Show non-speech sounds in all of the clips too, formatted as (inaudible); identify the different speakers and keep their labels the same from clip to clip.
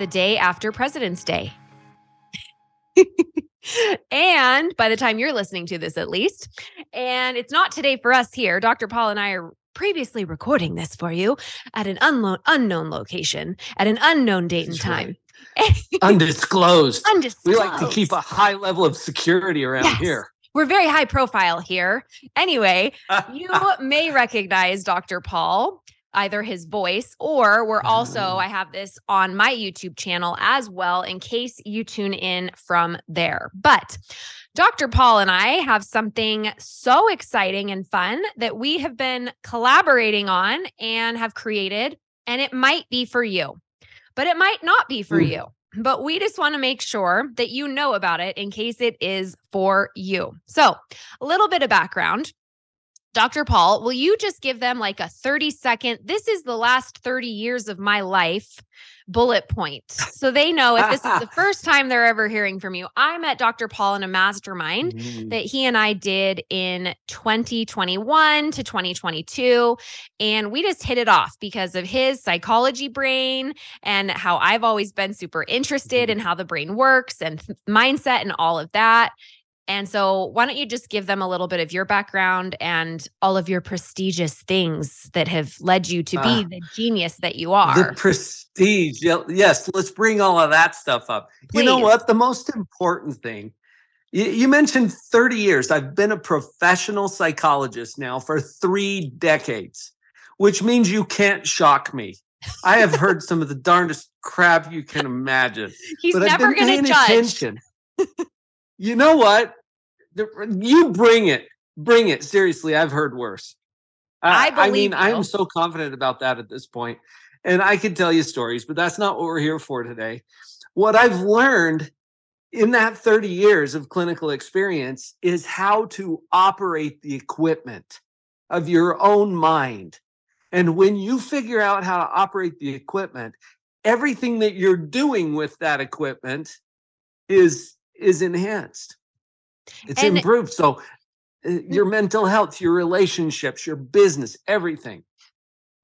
Speaker 1: the day after President's Day. (laughs) and by the time you're listening to this, at least, and it's not today for us here. Dr. Paul and I are previously recording this for you at an unknown unknown location at an unknown date and time.
Speaker 2: Undisclosed. (laughs)
Speaker 1: Undisclosed.
Speaker 2: We like to keep a high level of security around
Speaker 1: Yes.
Speaker 2: here.
Speaker 1: We're very high profile here. Anyway, (laughs) you may recognize Dr. Paul, either his voice or we're also,
Speaker 2: Mm.
Speaker 1: I have this on my YouTube channel as well in case you tune in from there. But Dr. Paul and I have something so exciting and fun that we have been collaborating on and have created, and it might be for you, but it might not be for
Speaker 2: Mm.
Speaker 1: you. But we just want to make sure that you know about it in case it is for you. So, a little bit of background. Dr. Paul, will you just give them like a 30 second? This is the last 30 years of my life bullet point. So they know if this is the (laughs) first time they're ever hearing from you. I met Dr. Paul in a mastermind
Speaker 2: Mm.
Speaker 1: that he and I did in 2021 to 2022. And we just hit it off because of his psychology brain and how I've always been super interested
Speaker 2: Mhm.
Speaker 1: in how the brain works and mindset and all of that. And so, why don't you just give them a little bit of your background and all of your prestigious things that have led you to be
Speaker 2: Ah.
Speaker 1: the genius that you are?
Speaker 2: The prestige. Yes, let's bring all of that stuff up. You know what? The most important thing, you, mentioned 30 years. I've been a professional psychologist now for three decades, which means you can't shock me. I have heard (laughs) some of the darndest crap you can imagine.
Speaker 1: He's never going to judge.
Speaker 2: attention. you know what? You bring it. Bring it. Seriously, I've heard worse.
Speaker 1: Uh, I
Speaker 2: I
Speaker 1: believe
Speaker 2: mean, I am so confident about that at this. And I could tell you stories, but that's not what we're here for today. What I've learned in that 30 years of clinical experience is how to operate the equipment of your own mind. And when you figure out how to operate the equipment, everything that you're doing with that equipment is is enhanced. It's
Speaker 1: And-
Speaker 2: improved. So uh, your mental health, your relationships, your business, everything.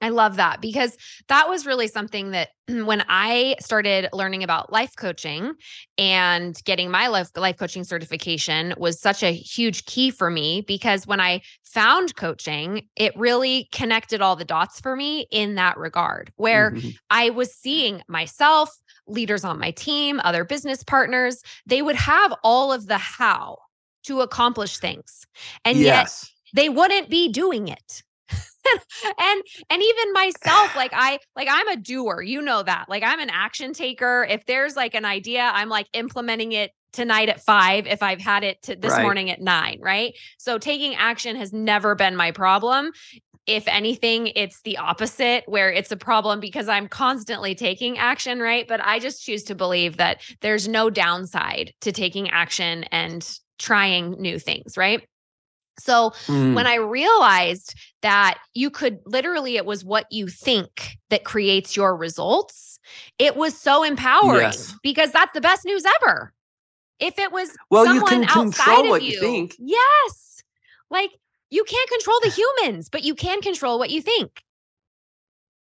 Speaker 1: I love that because that was really something that (clears throat) when I started learning about life coaching and getting my life life coaching certification was such a huge key for me because when I found coaching, it really connected all the dots for me in that regard where
Speaker 2: Mhm.
Speaker 1: I was seeing myself, leaders on my team, other business partners, they would have all of the how to accomplish things. And yet
Speaker 2: yes.
Speaker 1: they wouldn't be doing it (laughs) and and even myself like i like i'm a doer you know that like i'm an action taker if there's like an idea i'm like implementing it tonight at five if i've had it to this
Speaker 2: Right.
Speaker 1: morning at nine right so taking action has never been my problem if anything it's the opposite where it's a problem because i'm constantly taking action right but i just choose to believe that there's no downside to taking action and trying new things right so
Speaker 2: Mm.
Speaker 1: when I realized that you could literally, it was what you think that creates your results, it was so empowering
Speaker 2: Yes.
Speaker 1: because that's the best news ever. If it was
Speaker 2: Well, you
Speaker 1: someone
Speaker 2: can
Speaker 1: outside
Speaker 2: control
Speaker 1: of
Speaker 2: what
Speaker 1: you,
Speaker 2: you think.
Speaker 1: yes, like you can't control the (sighs) humans, but you can control what you think.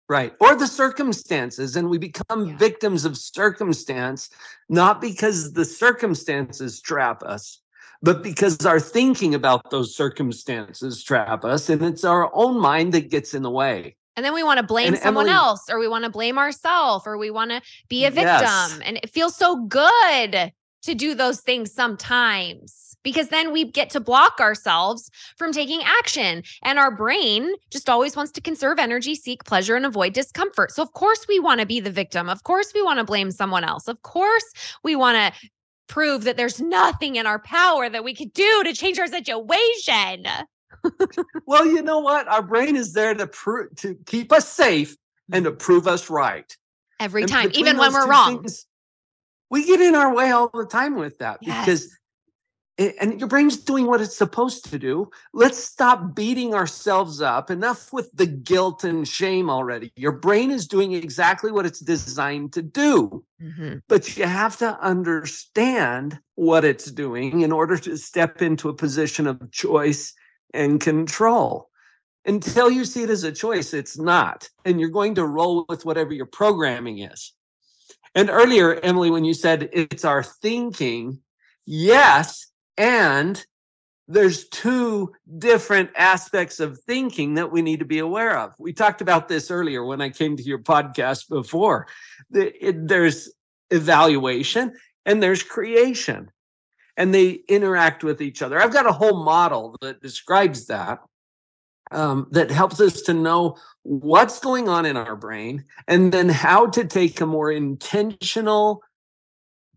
Speaker 2: Right. Or the circumstances. And we become
Speaker 1: Yeah.
Speaker 2: victims of circumstance, not because the circumstances trap us, but because our thinking about those circumstances trap us. And it's our own mind that gets in the way.
Speaker 1: And then we want to blame
Speaker 2: And
Speaker 1: someone
Speaker 2: Emily-
Speaker 1: else, or we want to blame ourselves, or we want to be a victim.
Speaker 2: Yes.
Speaker 1: And it feels so good to do those things sometimes because then we get to block ourselves from taking action. And our brain just always wants to conserve energy, seek pleasure, and avoid discomfort. So, of course, we want to be the victim. Of course, we want to blame someone else. Of course, we want to prove that there's nothing in our power that we could do to change our situation.
Speaker 2: Well, you know what? Our brain is there to prove to keep us safe and to prove us right.
Speaker 1: Every
Speaker 2: And
Speaker 1: time, even when we're wrong.
Speaker 2: things, we get in our way all the time with that
Speaker 1: Yes.
Speaker 2: because and your brain's doing what it's supposed to do. Let's stop beating ourselves up. Enough with the guilt and shame already. Your brain is doing exactly what it's designed to do,
Speaker 1: Mhm.
Speaker 2: but you have to understand what it's doing in order to step into a position of choice and control. Until you see it as a choice, it's not. And you're going to roll with whatever your programming is. And earlier, Emily, when you said it's our thinking, yes, and there's two different aspects of thinking that we need to be aware of. We talked about this earlier when I came to your podcast before. There's evaluation and there's creation, and they interact with each other. I've got a whole model that describes that. Um, that helps us to know what's going on in our brain and then how to take a more intentional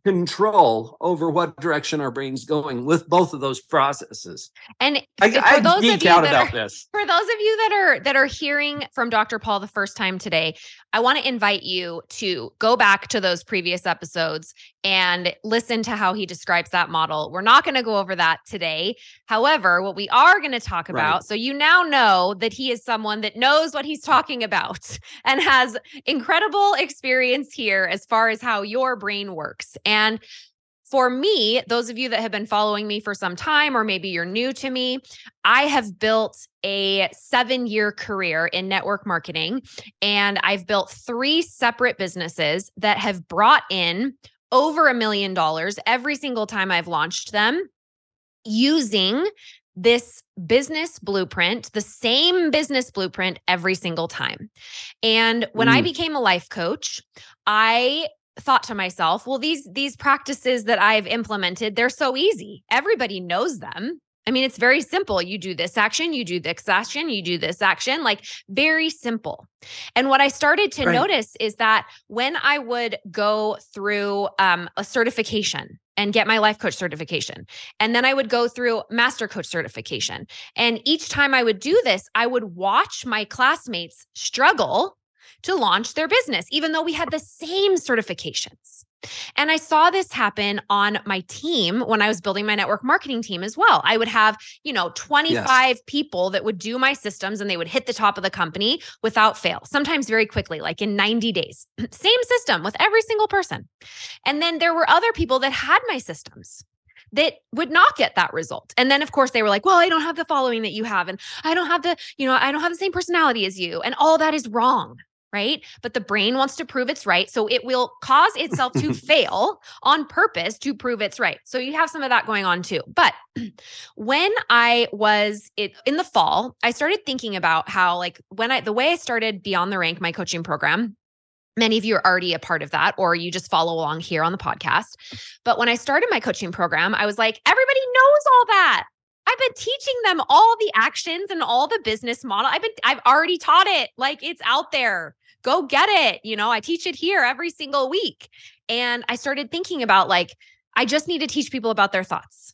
Speaker 2: control over what direction our brain's going with both of those processes.
Speaker 1: And
Speaker 2: I,
Speaker 1: for
Speaker 2: I
Speaker 1: those of you
Speaker 2: out
Speaker 1: that
Speaker 2: about
Speaker 1: are-
Speaker 2: this.
Speaker 1: for those of you that are that are hearing from Dr. Paul the first time today, I want to invite you to go back to those previous episodes and listen to how he describes that model. We're not going to go over that today. However, what we are going to talk
Speaker 2: Right.
Speaker 1: about, so you now know that he is someone that knows what he's talking about (laughs) and has incredible experience here as far as how your brain works. And for me, those of you that have been following me for some time, or maybe you're new to me, I have built a seven year career in network marketing, and I've built three separate businesses that have brought in over a million dollars every single time I've launched them using this business blueprint, the same business blueprint every single time. And when I
Speaker 2: Mm.
Speaker 1: became a life coach, I thought to myself, well these these practices that I've implemented, they're so easy. Everybody knows them. I mean, it's very simple. You do this action, you do this action, you do this action, like very simple. And what I started to
Speaker 2: Right.
Speaker 1: notice is that when I would go through um, a certification and get my life coach certification, and then I would go through master coach certification, and each time I would do this, I would watch my classmates struggle to launch their business, even though we had the same certifications. And I saw this happen on my team when I was building my network marketing team as well. I would have, you know, 25 people that would do my systems and they would hit the top of the company without fail, sometimes very quickly, like in 90 days. (clears throat) Same system with every single person. And then there were other people that had my systems that would not get that result. And then of course they were like, "Well, I don't have the following that you have and I don't have the, you know, I don't have the same personality as you." And all that is wrong right? But the brain wants to prove it's right. So it will cause itself to (laughs) fail on purpose to prove it's right. So you have some of that going on too. But (clears throat) when I was it, in the fall, I started thinking about how, like, when I, the way I started Beyond the Rank, my coaching program, Many of you are already a part of that, or you just follow along here on the podcast. But when I started my coaching program, I was like, everybody knows all that. I've been teaching them all the actions and all the business model. I've been, I've already taught it. Like it's out there. Go get it. You know, I teach it here every single week. And I started thinking about like, I just need to teach people about their thoughts.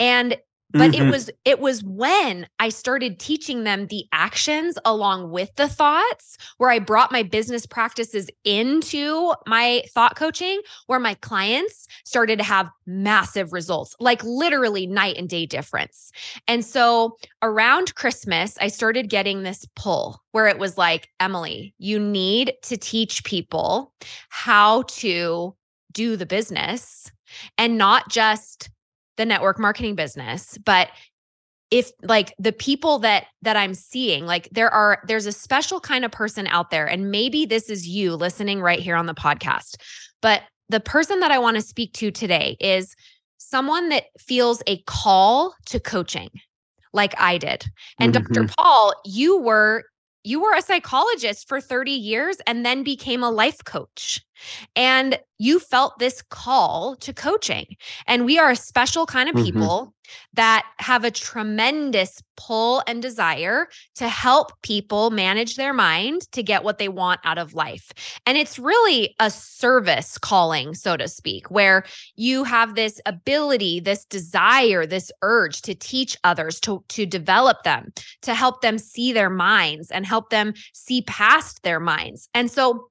Speaker 1: And but it
Speaker 2: Mhm.
Speaker 1: was it was when i started teaching them the actions along with the thoughts where i brought my business practices into my thought coaching where my clients started to have massive results like literally night and day difference and so around christmas i started getting this pull where it was like emily you need to teach people how to do the business and not just the network marketing business but if like the people that that i'm seeing like there are there's a special kind of person out there and maybe this is you listening right here on the podcast but the person that i want to speak to today is someone that feels a call to coaching like i did and dr mm-hmm. paul you were you were a psychologist for 30 years and then became a life coach and you felt this call to coaching and we are a special kind of
Speaker 2: Mhm.
Speaker 1: people that have a tremendous pull and desire to help people manage their mind to get what they want out of life. And it's really a service calling, so to speak, where you have this ability, this desire, this urge to teach others, to, to develop them, to help them see their minds and help them see past their minds. And so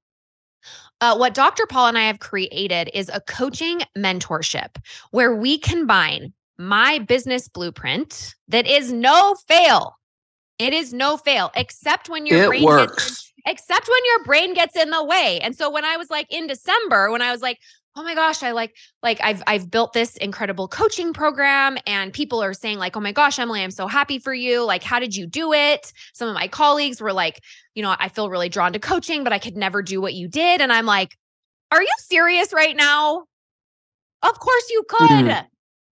Speaker 1: Uh, what Dr. Paul and I have created is a coaching mentorship where we combine my business blueprint that is no fail. It is no fail, except when your
Speaker 2: it
Speaker 1: brain
Speaker 2: works.
Speaker 1: gets in, except when your brain gets in the way. And so when I was like in December, when I was like, oh my gosh, I like like I've I've built this incredible coaching program and people are saying like, "Oh my gosh, Emily, I'm so happy for you. Like, how did you do it?" Some of my colleagues were like, you know, I feel really drawn to coaching, but I could never do what you did and I'm like, "Are you serious right now?" Of course you could.
Speaker 2: Mm.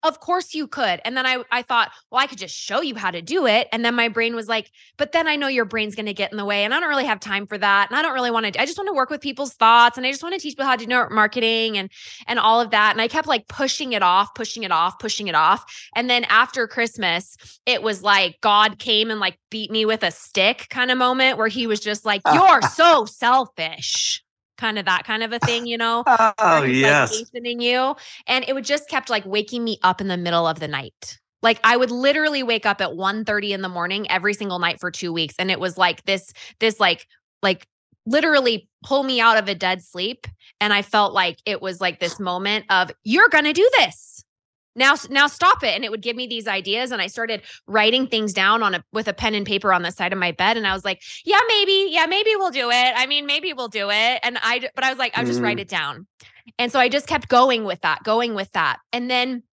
Speaker 1: Of course you could. And then I I thought, well, I could just show you how to do it. And then my brain was like, but then I know your brain's going to get in the way and I don't really have time for that. And I don't really want to I just want to work with people's thoughts and I just want to teach people how to do network marketing and and all of that. And I kept like pushing it off, pushing it off, pushing it off. And then after Christmas, it was like God came and like beat me with a stick kind of moment where he was just like, "You're (laughs) so selfish." Kind of that kind of a thing, you know? (laughs)
Speaker 2: Oh, yes.
Speaker 1: like hastening you. And it would just kept like waking me up in the middle of the night. Like I would literally wake up at 1 30 in the morning every single night for two weeks. And it was like this, this like, like literally pull me out of a dead sleep. And I felt like it was like this moment of, you're gonna do this. Now, now stop it. And it would give me these ideas. And I started writing things down on a with a pen and paper on the side of my bed. And I was like, yeah, maybe, yeah, maybe we'll do it. I mean, maybe we'll do it. And I, but I was like, I'll just write
Speaker 2: Mhm.
Speaker 1: it down. And so I just kept going with that, going with that. And then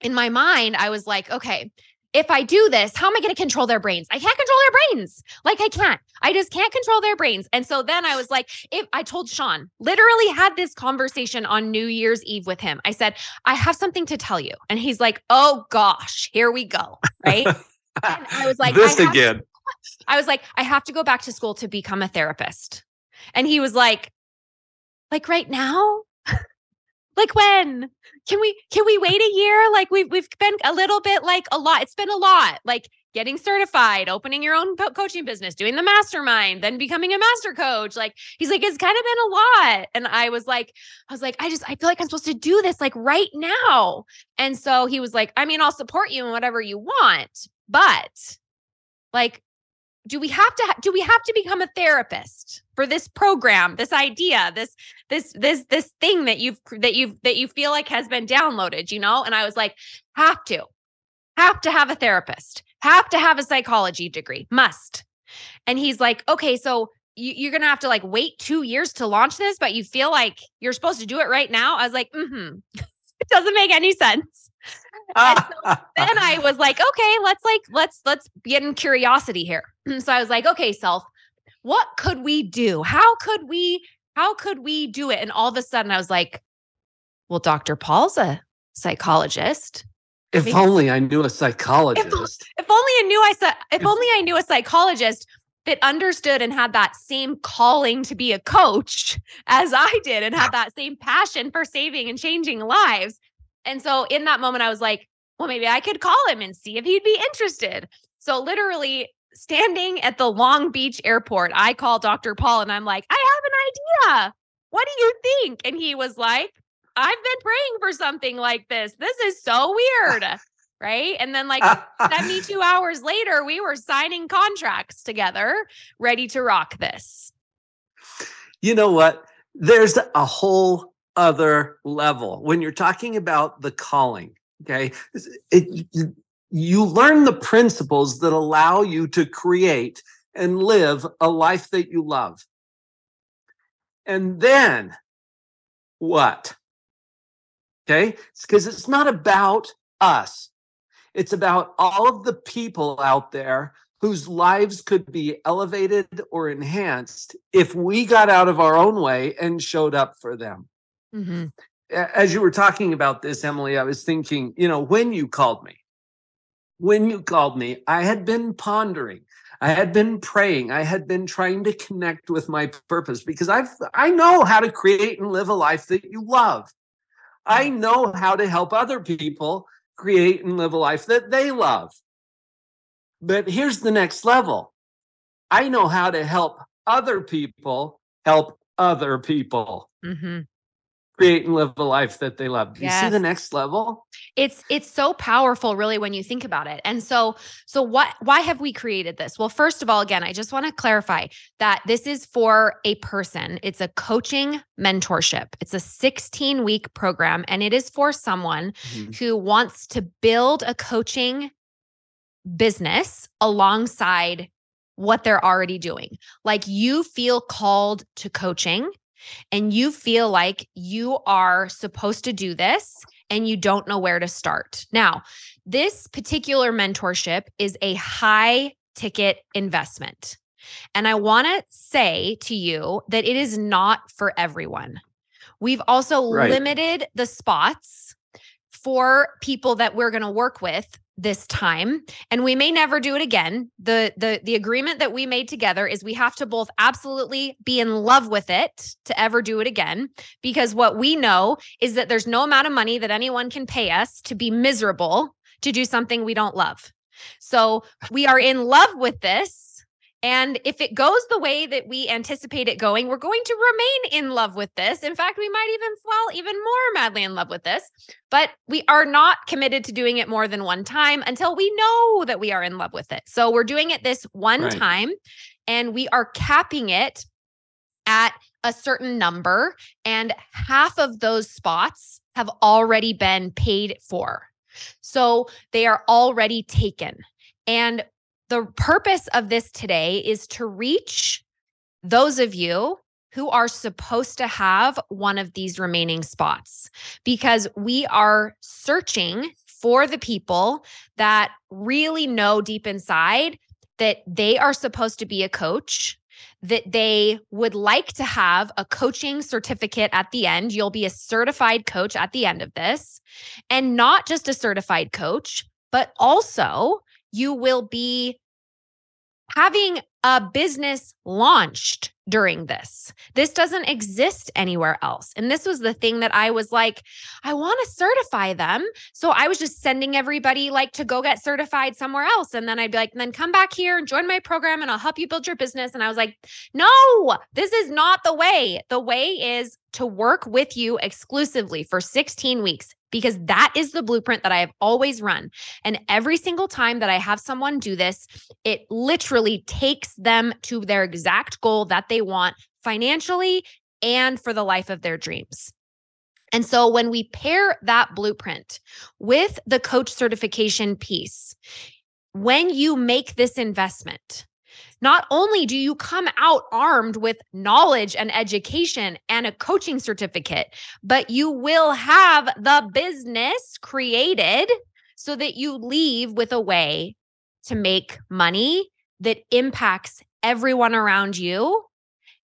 Speaker 1: in my mind, I was like, okay, if I do this, how am I going to control their brains? I can't control their brains. Like I can't. I just can't control their brains. And so then I was like, if I told Sean, literally had this conversation on New Year's Eve with him. I said, I have something to tell you. And he's like, oh gosh, here we go. Right. And I was like,
Speaker 2: this
Speaker 1: I
Speaker 2: again.
Speaker 1: I was like, I have to go back to school to become a therapist. And he was like, like right now? Like when? Can we can we wait a year? Like we've we've been a little bit like a lot. It's been a lot. Like getting certified, opening your own coaching business, doing the mastermind, then becoming a master coach. Like he's like, it's kind of been a lot. And I was like, I was like, I just I feel like I'm supposed to do this like right now. And so he was like, I mean, I'll support you in whatever you want, but like do we have to ha- do we have to become a therapist for this program this idea this this this this thing that you've that you've that you feel like has been downloaded you know? And i was like have to. Have to have a therapist. Have to have a psychology degree. Must. And he's like okay so you, you're gonna have to like wait two years to launch this but you feel like you're supposed to do it right now? I was like mm-hmm. (laughs) It doesn't make any sense. And so (laughs) then I was like, okay, let's like let's let's get in curiosity here. (clears throat) so I was like, okay, self, what could we do? How could we how could we do it? And all of a sudden I was like, well, Dr. Paul's a psychologist.
Speaker 2: if
Speaker 1: maybe-
Speaker 2: only I knew a psychologist.
Speaker 1: If only I knew I said if only I knew a psychologist that understood and had that same calling to be a coach as I did and had that same passion for saving and changing lives. And so in that moment, I was like, well, maybe I could call him and see if he'd be interested. So literally standing at the Long Beach airport, I call Dr. Paul and I'm like, I have an idea. What do you think? And he was like, I've been praying for something like this. This is so weird. (laughs) Right. And then like 72 (laughs) hours later, we were signing contracts together, ready to rock this.
Speaker 2: you know what? There's a whole other level when you're talking about the calling. Okay. It, you learn the principles that allow you to create and live a life that you love. And then what? Okay. Because it's not about us, it's about all of the people out there whose lives could be elevated or enhanced if we got out of our own way and showed up for them.
Speaker 1: Mm-hmm.
Speaker 2: As you were talking about this, Emily, I was thinking, you know, when you called me, when you called me, I had been pondering. I had been praying. I had been trying to connect with my purpose because I've I know how to create and live a life that you love. I know how to help other people create and live a life that they love. But here's the next level. I know how to help other people help other people
Speaker 1: Mm-hmm.
Speaker 2: Create and live a life that they love. Do you see the next level?
Speaker 1: it's it's so powerful really when you think about it and so so what why have we created this well first of all again i just want to clarify that this is for a person it's a coaching mentorship it's a 16 week program and it is for someone
Speaker 2: Mhm.
Speaker 1: who wants to build a coaching business alongside what they're already doing like you feel called to coaching and you feel like you are supposed to do this and you don't know where to start. Now, this particular mentorship is a high ticket investment. And I want to say to you that it is not for everyone. We've also
Speaker 2: Right.
Speaker 1: limited the spots for people that we're going to work with this time and we may never do it again the the the agreement that we made together is we have to both absolutely be in love with it to ever do it again because what we know is that there's no amount of money that anyone can pay us to be miserable to do something we don't love. So we are in love with this. And if it goes the way that we anticipate it going, we're going to remain in love with this. In fact, we might even fall even more madly in love with this, but we are not committed to doing it more than one time until we know that we are in love with it. So we're doing it this one
Speaker 2: Right.
Speaker 1: time and we are capping it at a certain number and half of those spots have already been paid for. So they are already taken. And the purpose of this today is to reach those of you who are supposed to have one of these remaining spots because we are searching for the people that really know deep inside that they are supposed to be a coach that they would like to have a coaching certificate at the end. You'll be a certified coach at the end of this, and not just a certified coach, but also you will be having a business launched during this. This doesn't exist anywhere else. And this was the thing that I was like, I want to certify them. So I was just sending everybody like to go get certified somewhere else. And then I'd be like, then come back here and join my program and I'll help you build your business. And I was like, no, this is not the way. The way is to work with you exclusively for 16 weeks because that is the blueprint that I have always run. And every single time that I have someone do this, it literally takes them to their exact goal that they want financially and for the life of their dreams. And so when we pair that blueprint with the coach certification piece, when you make this investment, not only do you come out armed with knowledge and education and a coaching certificate, but you will have the business created so that you leave with a way to make money that impacts everyone around you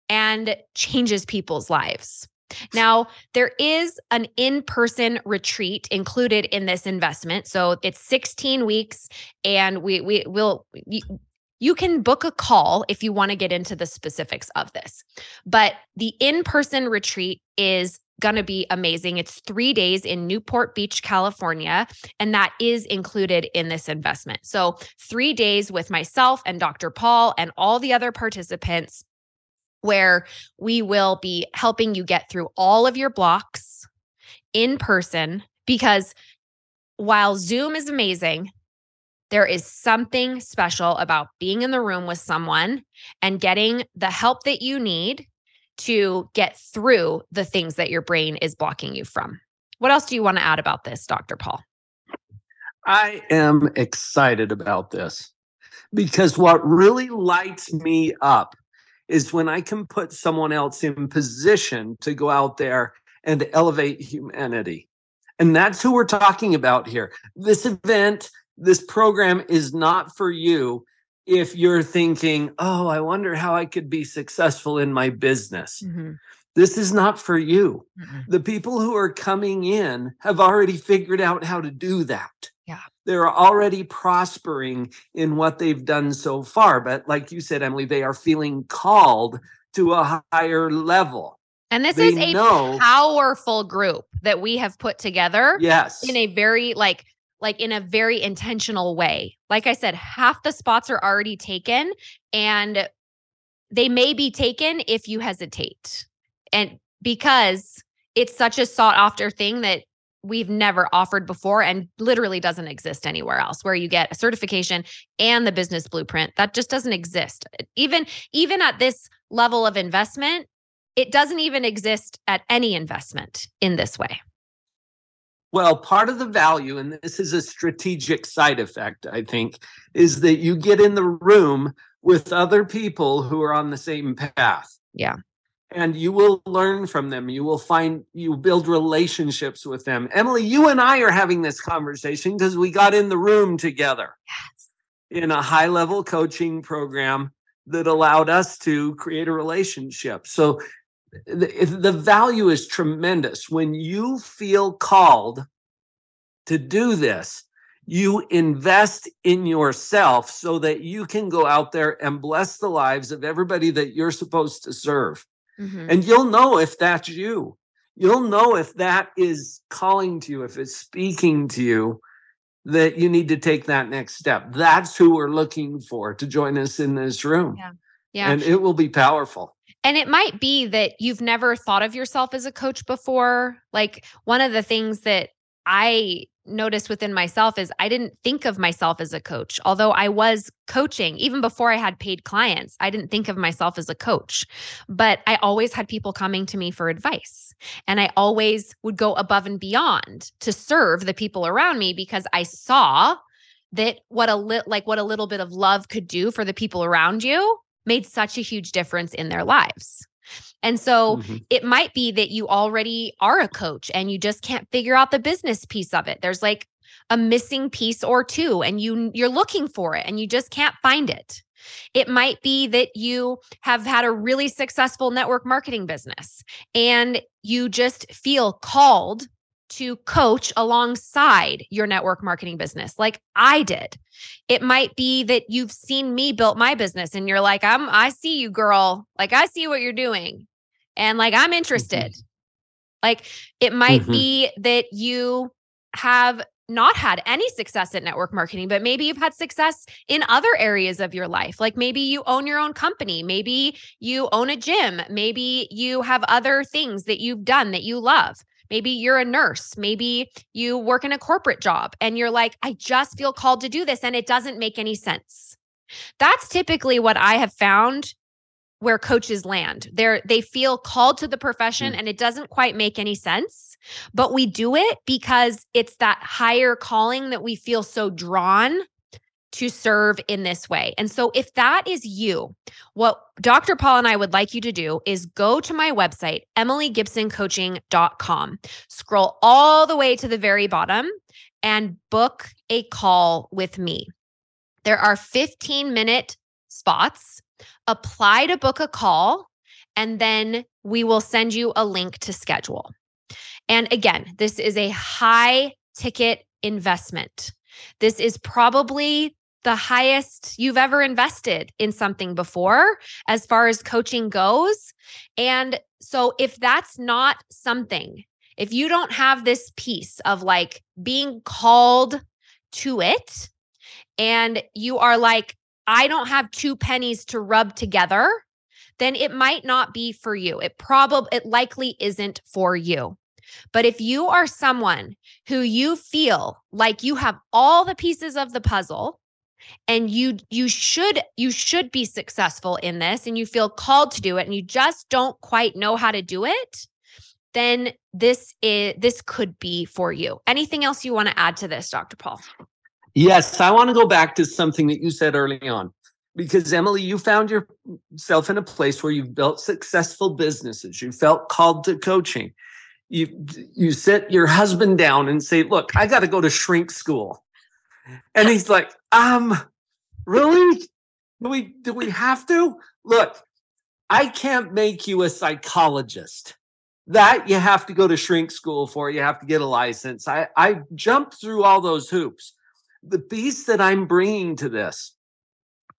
Speaker 1: and changes people's lives. Now, there is an in person retreat included in this investment. So it's 16 weeks, and we, we will. You, can book a call if you want to get into the specifics of this. But the in person retreat is going to be amazing. It's three days in Newport Beach, California, and that is included in this investment. So, three days with myself and Dr. Paul and all the other participants, where we will be helping you get through all of your blocks in person. Because while Zoom is amazing, there is something special about being in the room with someone and getting the help that you need to get through the things that your brain is blocking you from. What else do you want to add about this, Dr. Paul?
Speaker 2: I am excited about this because what really lights me up is when I can put someone else in position to go out there and elevate humanity. And that's who we're talking about here. This event, this program is not for you if you're thinking, oh, I wonder how I could be successful in my business. Mm-hmm. This is not for you. The people who are coming in have already figured out how to do that.
Speaker 1: Yeah.
Speaker 2: They're already prospering in what they've done so far. But like you said, Emily, they are feeling called to a higher level.
Speaker 1: And this
Speaker 2: They
Speaker 1: is a
Speaker 2: know-
Speaker 1: powerful group that we have put together
Speaker 2: Yes.
Speaker 1: in a very like like in a very intentional way. Like I said, half the spots are already taken and they may be taken if you hesitate. And because it's such a sought after thing that we've never offered before and literally doesn't exist anywhere else where you get a certification and the business blueprint that just doesn't exist even even at this level of investment it doesn't even exist at any investment in this way
Speaker 2: well, part of the value, and this is a strategic side effect, I think, is that you get in the room with other people who are on the same path.
Speaker 1: Yeah.
Speaker 2: And you will learn from them. You will find, you build relationships with them. Emily, you and I are having this conversation because we got in the room together
Speaker 1: yes.
Speaker 2: in a high level coaching program that allowed us to create a relationship. So the, the value is tremendous. When you feel called to do this, you invest in yourself so that you can go out there and bless the lives of everybody that you're supposed to serve. Mm-hmm. And you'll know if that's you. You'll know if that is calling to you, if it's speaking to you, that you need to take that next step. That's who we're looking for to join us in this room.
Speaker 1: Yeah. Yeah.
Speaker 2: And it will be powerful.
Speaker 1: And it might be that you've never thought of yourself as a coach before. Like one of the things that I noticed within myself is I didn't think of myself as a coach. Although I was coaching even before I had paid clients, I didn't think of myself as a coach. But I always had people coming to me for advice. And I always would go above and beyond to serve the people around me because I saw that what a li- like what a little bit of love could do for the people around you made such a huge difference in their lives. And so mm-hmm. it might be that you already are a coach and you just can't figure out the business piece of it. There's like a missing piece or two and you you're looking for it and you just can't find it. It might be that you have had a really successful network marketing business and you just feel called to coach alongside your network marketing business like I did. It might be that you've seen me build my business and you're like I'm I see you girl. Like I see what you're doing. And like I'm interested. Mm-hmm. Like it might mm-hmm. be that you have not had any success at network marketing, but maybe you've had success in other areas of your life. Like maybe you own your own company, maybe you own a gym, maybe you have other things that you've done that you love. Maybe you're a nurse. Maybe you work in a corporate job and you're like, I just feel called to do this and it doesn't make any sense. That's typically what I have found where coaches land. They're they feel called to the profession mm. and it doesn't quite make any sense, but we do it because it's that higher calling that we feel so drawn to serve in this way. And so, if that is you, what Dr. Paul and I would like you to do is go to my website, emilygibsoncoaching.com, scroll all the way to the very bottom, and book a call with me. There are 15 minute spots. Apply to book a call, and then we will send you a link to schedule. And again, this is a high ticket investment. This is probably the highest you've ever invested in something before as far as coaching goes. And so if that's not something, if you don't have this piece of like being called to it and you are like, I don't have two pennies to rub together, then it might not be for you. It probably, it likely isn't for you. But if you are someone who you feel like you have all the pieces of the puzzle and you you should you should be successful in this and you feel called to do it and you just don't quite know how to do it then this is this could be for you. Anything else you want to add to this dr paul?
Speaker 2: Yes i want to go back to something that you said early on because emily you found yourself in a place where you've built successful businesses. You felt called to coaching. You you sit your husband down and say look i got to go to shrink school and he's like, um, really? Do we do we have to? Look, I can't make you a psychologist. That you have to go to shrink school for. You have to get a license. I I jumped through all those hoops. The piece that I'm bringing to this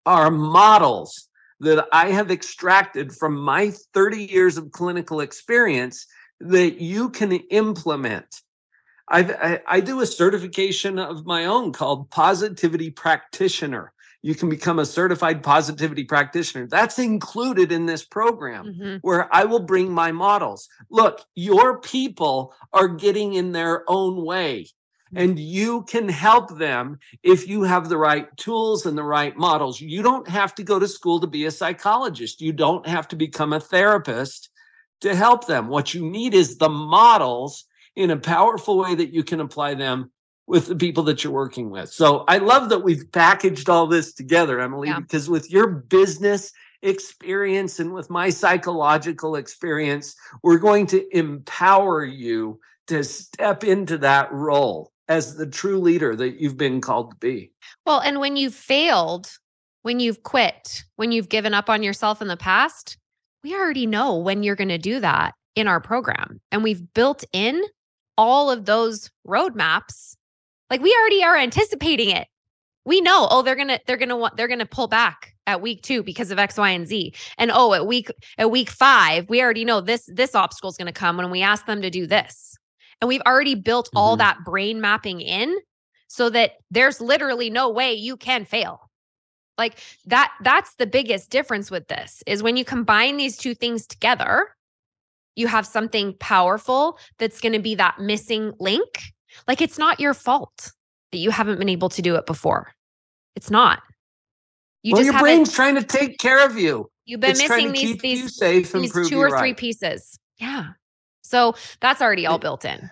Speaker 2: are models that I have extracted from my 30 years of clinical experience that you can implement I've, I, I do a certification of my own called Positivity Practitioner. You can become a certified positivity practitioner. That's included in this program
Speaker 1: Mhm.
Speaker 2: where I will bring my models. Look, your people are getting in their own way, and you can help them if you have the right tools and the right models. You don't have to go to school to be a psychologist, you don't have to become a therapist to help them. What you need is the models in a powerful way that you can apply them with the people that you're working with. So I love that we've packaged all this together, Emily,
Speaker 1: Yeah.
Speaker 2: because with your business experience and with my psychological experience, we're going to empower you to step into that role as the true leader that you've been called to be.
Speaker 1: Well, and when you've failed, when you've quit, when you've given up on yourself in the past, we already know when you're going to do that in our program. And we've built in all of those roadmaps. Like we already are anticipating it. We know, oh, they're going to they're to want they're to pull back at week 2 because of X, Y, and Z. And oh, at week at week 5, we already know this this obstacle is going to come when we ask them to do this. And we've already built all
Speaker 2: Mhm.
Speaker 1: that brain mapping in so that there's literally no way you can fail like that that's the biggest difference with this is when you combine these two things together you have something powerful that's going to be that missing link like it's not your fault that you haven't been able to do it before it's not you
Speaker 2: well,
Speaker 1: just
Speaker 2: your brain's trying to take care of you.
Speaker 1: you've been
Speaker 2: it's
Speaker 1: missing these these
Speaker 2: safe
Speaker 1: these two or three
Speaker 2: right.
Speaker 1: pieces yeah so that's already all built in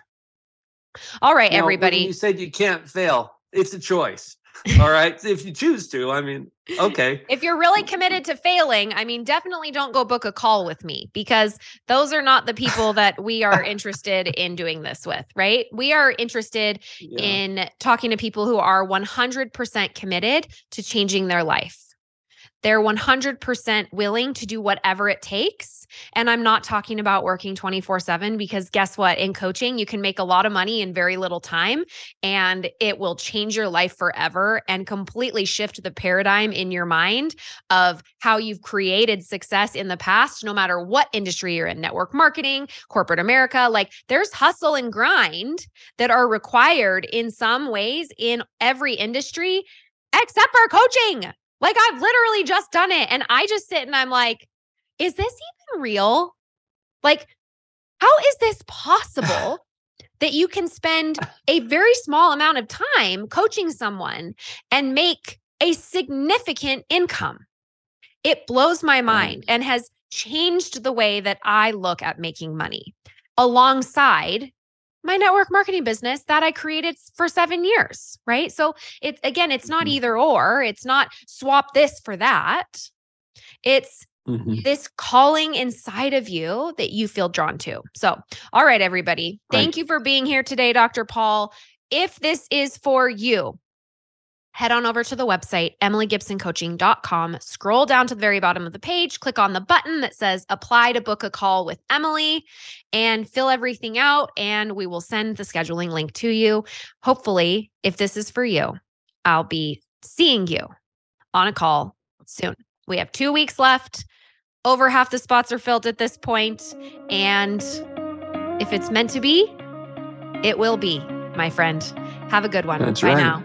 Speaker 1: all right
Speaker 2: Now,
Speaker 1: everybody
Speaker 2: you said you can't fail. It's a choice. All right. if you choose to, I mean, okay.
Speaker 1: If you're really committed to failing, I mean, definitely don't go book a call with me because those are not the people (laughs) that we are interested in doing this with, right? We are interested
Speaker 2: Yeah.
Speaker 1: in talking to people who are 100% committed to changing their life. They're 100% willing to do whatever it takes. And I'm not talking about working 24 7 because guess what? In coaching, you can make a lot of money in very little time and it will change your life forever and completely shift the paradigm in your mind of how you've created success in the past, no matter what industry you're in network marketing, corporate America. Like there's hustle and grind that are required in some ways in every industry, except for coaching. Like I've literally just done it. And I just sit and I'm like, is this even real? Like, how is this possible (laughs) that you can spend a very small amount of time coaching someone and make a significant income? It blows my mind and has changed the way that I look at making money alongside my network marketing business that I created for 7 years, right? So it's again, it's not
Speaker 2: Mhm.
Speaker 1: either or, it's not swap this for that. It's
Speaker 2: Mhm.
Speaker 1: this calling inside of you that you feel drawn to. So, all right, everybody. Thank
Speaker 2: Right.
Speaker 1: you for being here today, Dr. Paul. If this is for you, head on over to the website, emilygibsoncoaching.com. Scroll down to the very bottom of the page, click on the button that says apply to book a call with Emily, and fill everything out. And we will send the scheduling link to you. Hopefully, if this is for you, I'll be seeing you on a call soon. We have two weeks left. Over half the spots are filled at this point, And if it's meant to be, it will be, my friend. Have a good one.
Speaker 2: That's
Speaker 1: Bye
Speaker 2: right.
Speaker 1: now.